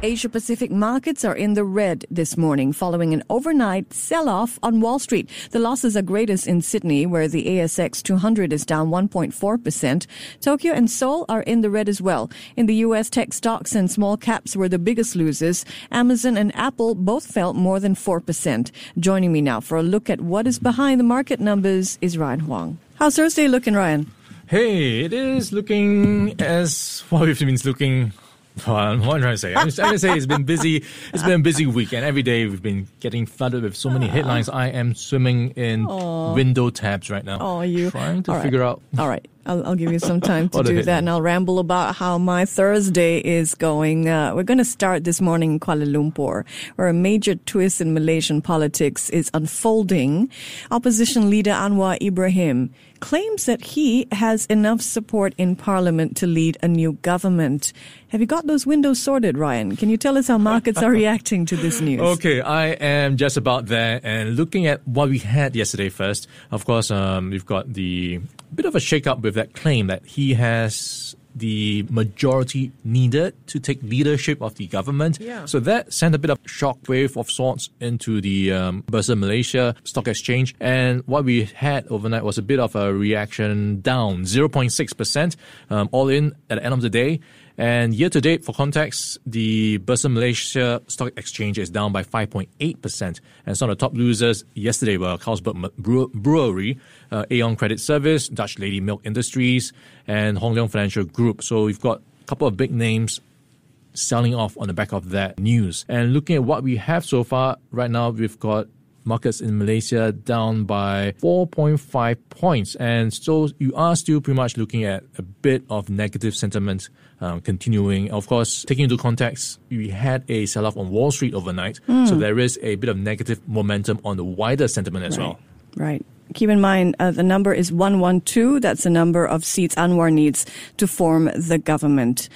Asia Pacific markets are in the red this morning following an overnight sell off on Wall Street. The losses are greatest in Sydney, where the ASX 200 is down 1.4%. Tokyo and Seoul are in the red as well. In the US, tech stocks and small caps were the biggest losers. Amazon and Apple both fell more than 4%. Joining me now for a look at what is behind the market numbers is Ryan Huang. How's Thursday looking, Ryan? Hey, it is looking as well. It means looking well, what am I trying to say? I'm trying to say it's been busy. It's been a busy week, and every day we've been getting flooded with so many headlines. I am swimming in Aww. window tabs right now. Oh, you trying to figure out? All right. I'll, I'll, give you some time to do that, and I'll ramble about how my Thursday is going. Uh, we're going to start this morning in Kuala Lumpur, where a major twist in Malaysian politics is unfolding. Opposition leader Anwar Ibrahim claims that he has enough support in Parliament to lead a new government. Have you got those windows sorted, Ryan? Can you tell us how markets are reacting to this news? Okay, I am just about there, and looking at what we had yesterday first. Of course, um, we've got the bit of a shake-up with that claim that he has the majority needed to take leadership of the government. Yeah. So that sent a bit of shockwave of sorts into the um, Bursa Malaysia Stock Exchange. And what we had overnight was a bit of a reaction down, 0.6%, um, all in at the end of the day. And year to date, for context, the Bursa Malaysia Stock Exchange is down by 5.8%. And some of the top losers yesterday were Carlsberg Brewery, uh, Aeon Credit Service, Dutch Lady Milk Industries, and Hong Leong Financial Group. So we've got a couple of big names selling off on the back of that news. And looking at what we have so far, right now we've got markets in Malaysia down by 4.5 points. And so you are still pretty much looking at a bit of negative sentiment um, continuing. Of course, taking into context, we had a sell off on Wall Street overnight. Mm. So there is a bit of negative momentum on the wider sentiment as right. well. Right keep in mind uh, the number is 112. That's the number of seats Anwar needs to form the government.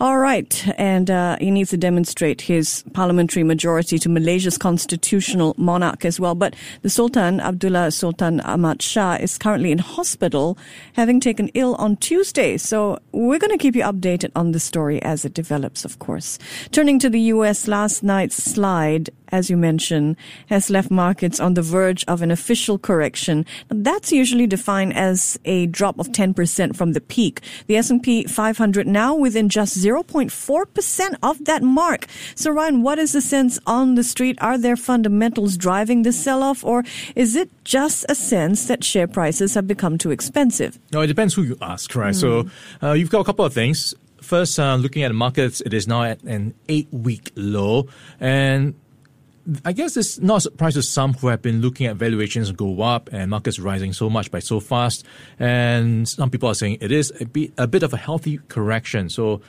All right. And uh, he needs to demonstrate his parliamentary majority to Malaysia's constitutional monarch as well. But the Sultan, Abdullah Sultan Ahmad Shah, is currently in hospital, having taken ill on Tuesday. So we're going to keep you updated on the story as it develops, of course. Turning to the U.S., last night's slide as you mentioned, has left markets on the verge of an official correction. That's usually defined as a drop of 10% from the peak. The S&P 500 now within just 0.4% of that mark. So Ryan, what is the sense on the street? Are there fundamentals driving the sell-off or is it just a sense that share prices have become too expensive? No, it depends who you ask, right? Mm. So hmm. uh, you've got a couple of things. First, uh, looking at the markets, it is now at an eight-week low, and I guess it's not a surprise to some who have been looking at valuations go up and markets rising so much by so fast. And some people are saying it is a bit, a bit of a healthy correction. So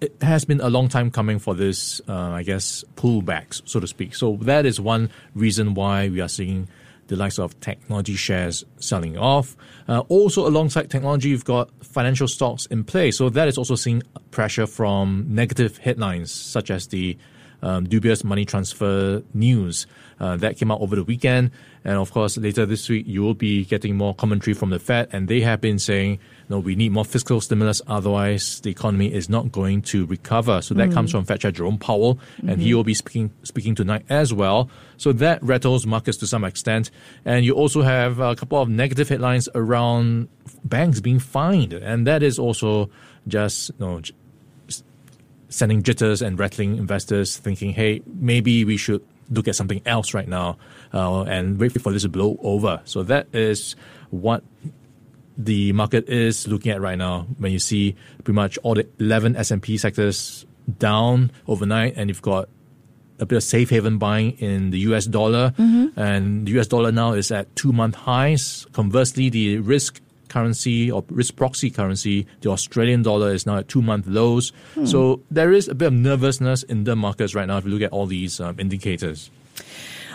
it has been a long time coming for this, uh, I guess, pullbacks, so to speak. So that is one reason why we are seeing the likes of technology shares selling off. Uh, also, alongside technology, you've got financial stocks in play. So that is also seeing pressure from negative headlines, such as the um, dubious money transfer news uh, that came out over the weekend. And of course, later this week, you will be getting more commentary from the Fed, and they have been saying, no, we need more fiscal stimulus, otherwise the economy is not going to recover. So that mm. comes from Fed Chair Jerome Powell, and mm-hmm. he will be speaking speaking tonight as well. So that rattles markets to some extent. And you also have a couple of negative headlines around banks being fined, and that is also just you know, sending jitters and rattling investors thinking, hey, maybe we should look at something else right now uh, and wait for this to blow over. So that is what the market is looking at right now when you see pretty much all the 11 S&P sectors down overnight and you've got a bit of safe haven buying in the US dollar mm-hmm. and the US dollar now is at two month highs. Conversely, the risk currency or risk proxy currency, the Australian dollar is now at two month lows. Hmm. So there is a bit of nervousness in the markets right now if you look at all these um, indicators.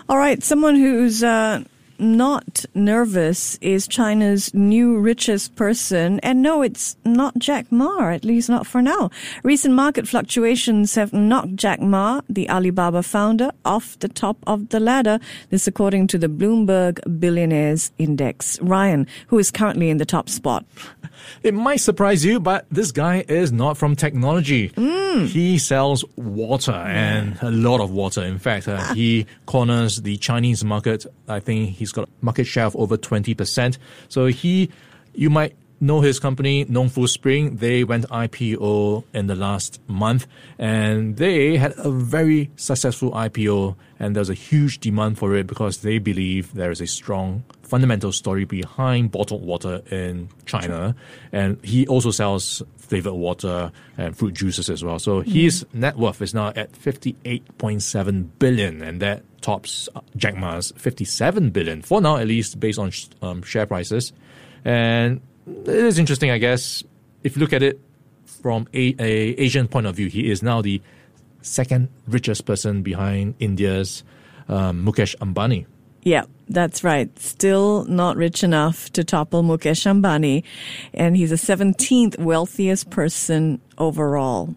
All right, someone who's uh, not nervous is China's new richest person. And no, it's not Jack Ma, at least not for now. Recent market fluctuations have knocked Jack Ma, the Alibaba founder, off the top of the ladder. This according to the Bloomberg Billionaires Index. Ryan, who is currently in the top spot. It might surprise you, but this guy is not from technology. Mm. He sells water and a lot of water. In fact, uh, he corners the Chinese market. I think he's got a market share of over 20%. So he, you might know his company, Nongfu Spring. They went IPO in the last month and they had a very successful IPO and there's a huge demand for it because they believe there is a strong fundamental story behind bottled water in China. And he also sells flavored water and fruit juices as well. So mm. his net worth is now at 58.7 billion and that tops Jack Ma's 57 billion for now, at least based on um, share prices. And it is interesting, I guess, if you look at it from a, a Asian point of view, he is now the second richest person behind India's um, Mukesh Ambani. Yeah, that's right. Still not rich enough to topple Mukesh Ambani, and he's the 17th wealthiest person overall.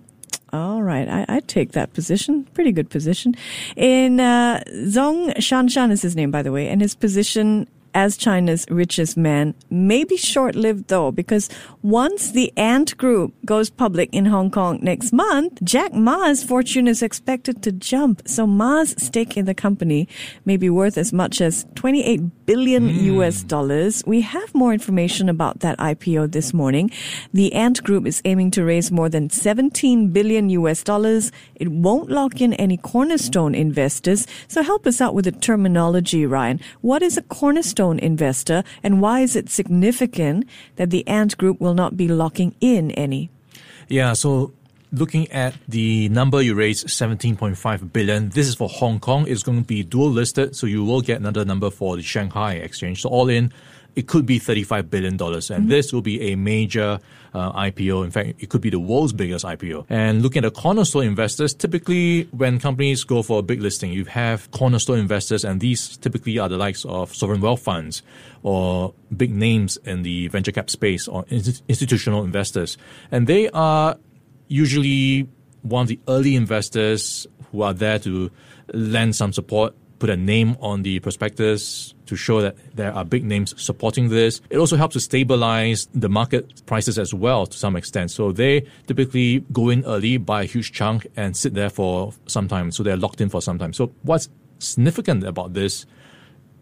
All right, I, I take that position. Pretty good position. In uh, Zhong Shanshan is his name, by the way, and his position as China's richest man may be short lived though, because once the Ant Group goes public in Hong Kong next month, Jack Ma's fortune is expected to jump. So Ma's stake in the company may be worth as much as 28 billion mm. US dollars. We have more information about that IPO this morning. The Ant Group is aiming to raise more than 17 billion US dollars. It won't lock in any cornerstone investors. So help us out with the terminology, Ryan. What is a cornerstone cornerstone investor, and why is it significant that the Ant Group will not be locking in any? Yeah, so looking at the number you raised, 17.5 billion, this is for Hong Kong. It's going to be dual listed, so you will get another number for the Shanghai exchange. So all in, it could be $35 billion. And mm-hmm. this will be a major uh, IPO. In fact, it could be the world's biggest IPO. And looking at the cornerstone investors, typically when companies go for a big listing, you have cornerstone investors, and these typically are the likes of sovereign wealth funds or big names in the venture cap space or institutional investors. And they are usually one of the early investors who are there to lend some support put a name on the prospectus to show that there are big names supporting this. It also helps to stabilize the market prices as well to some extent. So they typically go in early, buy a huge chunk, and sit there for some time. So they're locked in for some time. So what's significant about this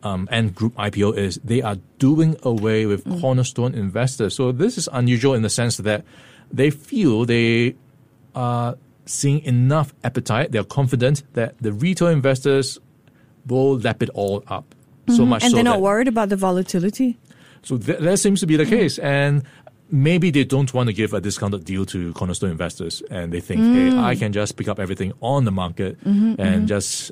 um, Ant Group IPO is they are doing away with mm. cornerstone investors. So this is unusual in the sense that they feel they are seeing enough appetite. They're confident that the retail investors will lap it all up. Mm-hmm. So much and so they're not worried about the volatility? So th- that seems to be the case. And maybe they don't want to give a discounted deal to cornerstone investors and they think, mm. hey, I can just pick up everything on the market mm-hmm, and mm-hmm. just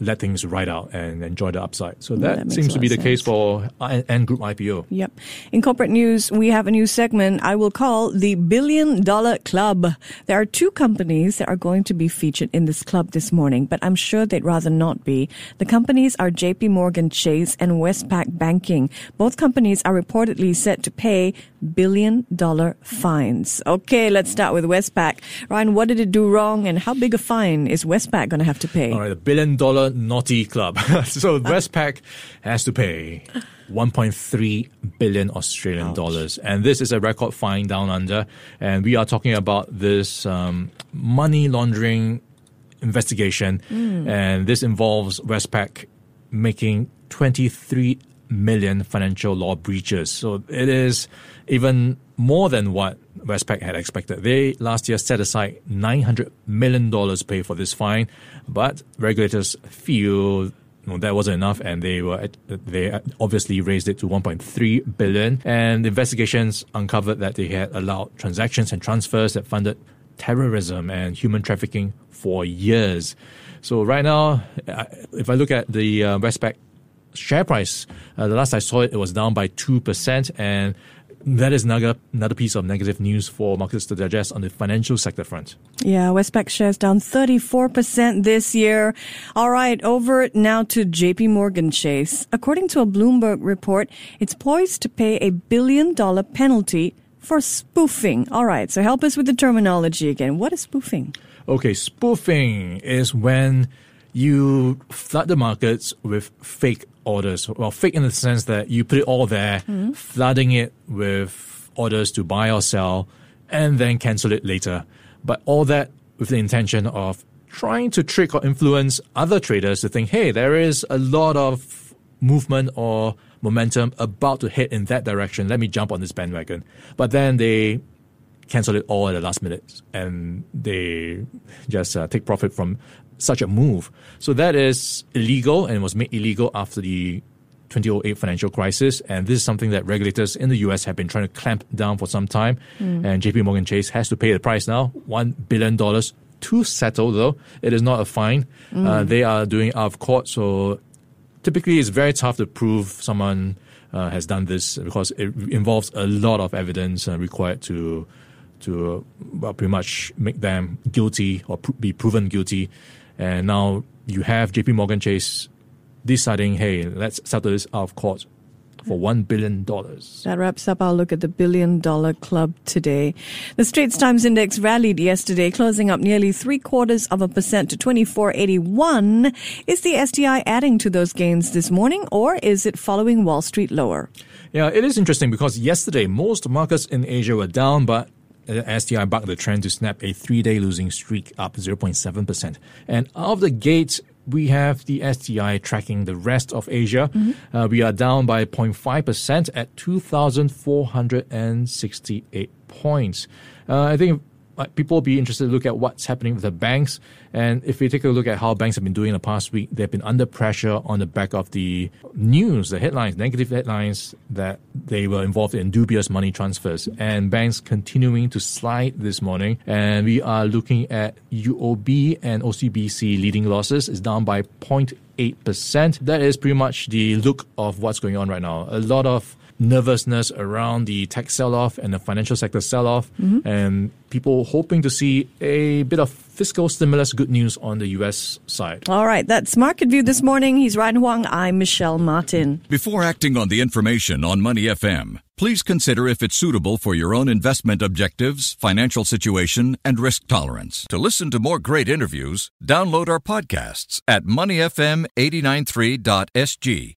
let things ride out and enjoy the upside. So that, that seems to be the sense. case for uh, Ant Group IPO. Yep. In corporate news, we have a new segment I will call the Billion Dollar Club. There are two companies that are going to be featured in this club this morning, but I'm sure they'd rather not be. The companies are JP Morgan Chase and Westpac Banking. Both companies are reportedly set to pay billion dollar fines. Okay, let's start with Westpac. Ryan, what did it do wrong and how big a fine is Westpac going to have to pay? All right, a billion dollar naughty club. so Westpac has to pay 1.3 billion Australian Ouch. dollars, and this is a record fine down under. And we are talking about this um, money laundering investigation, mm. and this involves Westpac making 23 million financial law breaches. So it is even more than what Westpac had expected. They last year set aside $900 million pay for this fine, but regulators feel that wasn't enough, and they were they obviously raised it to 1.3 billion. And investigations uncovered that they had allowed transactions and transfers that funded terrorism and human trafficking for years. So right now, if I look at the uh, Westpac share price, uh, the last I saw it, it was down by two percent, and that is another, another piece of negative news for markets to digest on the financial sector front. Yeah, Westpac shares down 34% this year. All right, over now to JP Morgan Chase. According to a Bloomberg report, it's poised to pay a billion dollar penalty for spoofing. All right, so help us with the terminology again. What is spoofing? Okay, spoofing is when you flood the markets with fake orders. Well, fake in the sense that you put it all there, mm-hmm. flooding it with orders to buy or sell, and then cancel it later. But all that with the intention of trying to trick or influence other traders to think, hey, there is a lot of movement or momentum about to head in that direction. Let me jump on this bandwagon. But then they cancel it all at the last minute and they just uh, take profit from such a move. So that is illegal and was made illegal after the 2008 financial crisis. And this is something that regulators in the US have been trying to clamp down for some time. Mm. And JP Morgan Chase has to pay the price now $1 billion to settle, though. It is not a fine. Mm. Uh, they are doing out of court. So typically, it's very tough to prove someone uh, has done this because it involves a lot of evidence uh, required to to pretty much make them guilty or pr- be proven guilty. And now you have JP Morgan Chase deciding, hey, let's settle this out of court for $1 billion. That wraps up our look at the billion dollar club today. The Straits Times Index rallied yesterday, closing up nearly three quarters of a percent to 2481. Is the STI adding to those gains this morning or is it following Wall Street lower? Yeah, it is interesting because yesterday most markets in Asia were down, but STI bucked the trend to snap a three day losing streak up 0.7%. And out of the gate, we have the STI tracking the rest of Asia. Mm-hmm. Uh, we are down by 0.5% at 2,468 points. Uh, I think people will be interested to look at what's happening with the banks. And if we take a look at how banks have been doing in the past week, they've been under pressure on the back of the news, the headlines, negative headlines that they were involved in dubious money transfers. And banks continuing to slide this morning. And we are looking at UOB and OCBC leading losses is down by 0.8%. That is pretty much the look of what's going on right now. A lot of nervousness around the tech sell off and the financial sector sell off, mm-hmm. and people hoping to see a bit of fiscal stimulus good news on the U.S. side. All right, that's Market View this morning. He's Ryan Huang. I'm Michelle Martin. Before acting on the information on Money FM, please consider if it's suitable for your own investment objectives, financial situation, and risk tolerance. To listen to more great interviews, download our podcasts at moneyfm893.sg